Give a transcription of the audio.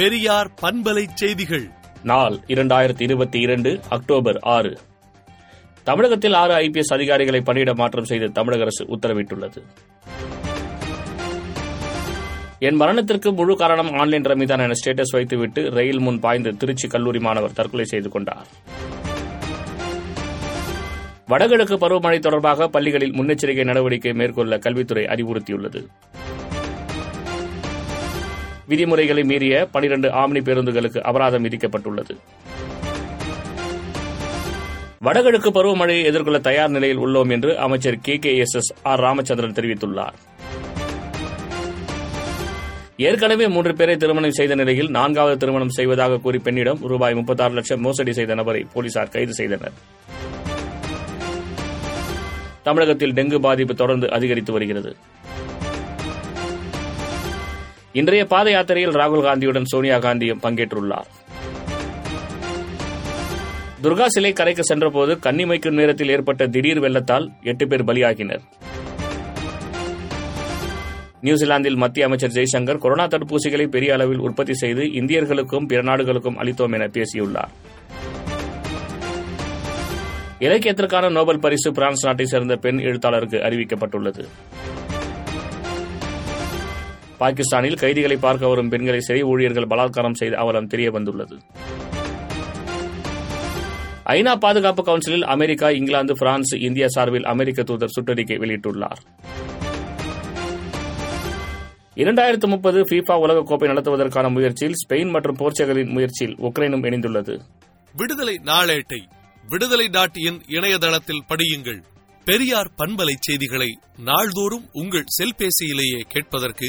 பெரியார் பண்பலை செய்திகள். நாள் இரண்டாயிரத்தி இருபத்தி இரண்டு அக்டோபர் ஆறு. தமிழகத்தில் ஆறு ஐபிஎஸ் அதிகாரிகளை பணியிட மாற்றம் செய்து தமிழக அரசு உத்தரவிட்டுள்ளது. என் மரணத்திற்கு முழு காரணம் ஆன்லைன் ரமிதான் என ஸ்டேட்டஸ் வைத்துவிட்டு ரயில் முன் பாய்ந்து திருச்சி கல்லூரி மாணவர் தற்கொலை செய்து கொண்டார். வடகிழக்கு பருவமழை தொடர்பாக பள்ளிகளில் முன்னெச்சரிக்கை நடவடிக்கை மேற்கொள்ள கல்வித்துறை அறிவுறுத்தியுள்ளது. விதிமுறைகளை மீறிய பனிரண்டு ஆம்னி பேருந்துகளுக்கு அபராதம் விதிக்கப்பட்டுள்ளது. வடகிழக்கு பருவமழையை எதிர்கொள்ள தயார் நிலையில் உள்ளோம் என்று அமைச்சர் K K S S R Ramachandran தெரிவித்துள்ளார். ஏற்கனவே மூன்று பேரை திருமணம் செய்த நிலையில் நான்காவது திருமணம் செய்வதாக கூறி பெண்ணிடம் ரூபாய் முப்பத்தாறு லட்சம் மோசடி செய்த நபரை போலீசார் கைது செய்தனர். தமிழகத்தில் டெங்கு பாதிப்பு தொடர்ந்து அதிகரித்து வருகிறது. இன்றைய பாத யாத்திரையில் ராகுல் காந்தியுடன் சோனியா காந்தியும் பங்கேற்றுள்ளார். துர்கா சிலை கரைக்கு சென்றபோது கன்னிமைக்கும் நேரத்தில் ஏற்பட்ட திடீர் வெள்ளத்தால் எட்டு பேர் பலியாகினர். நியூசிலாந்தில் மத்திய அமைச்சர் ஜெய்சங்கர் கொரோனா தடுப்பூசிகளை பெரிய அளவில் உற்பத்தி செய்து இந்தியர்களுக்கும் பிற நாடுகளுக்கும் அளித்தோம் என பேசியுள்ளார். இலக்கியத்திற்கான நோபல் பரிசு பிரான்ஸ் நாட்டை சேர்ந்த பெண் எழுத்தாளருக்கு அறிவிக்கப்பட்டுள்ளது. பாகிஸ்தானில் கைதிகளை பார்க்க வரும் பெண்களை சிறை ஊழியர்கள் பலாத்காரம் செய்த அவலம் தெரிய வந்துள்ளது. ஐநா பாதுகாப்பு கவுன்சிலில் அமெரிக்கா இங்கிலாந்து பிரான்ஸ் இந்தியா சார்பில் அமெரிக்க தூதர் சுற்றறிக்கை வெளியிட்டுள்ளார். இரண்டாயிரத்து முப்பது ஃபீஃபா உலகக்கோப்பை நடத்துவதற்கான முயற்சியில் ஸ்பெயின் மற்றும் போர்ச்சுகலின் முயற்சியில் உக்ரைனும் இணைந்துள்ளது. விடுதலை நாளேட்டை விடுதலை டாட் இன் இணையதளத்தில் படியுங்கள். பெரியார் பண்பலை செய்திகளை நாள்தோறும் உங்கள் செல்பேசியிலேயே கேட்பதற்கு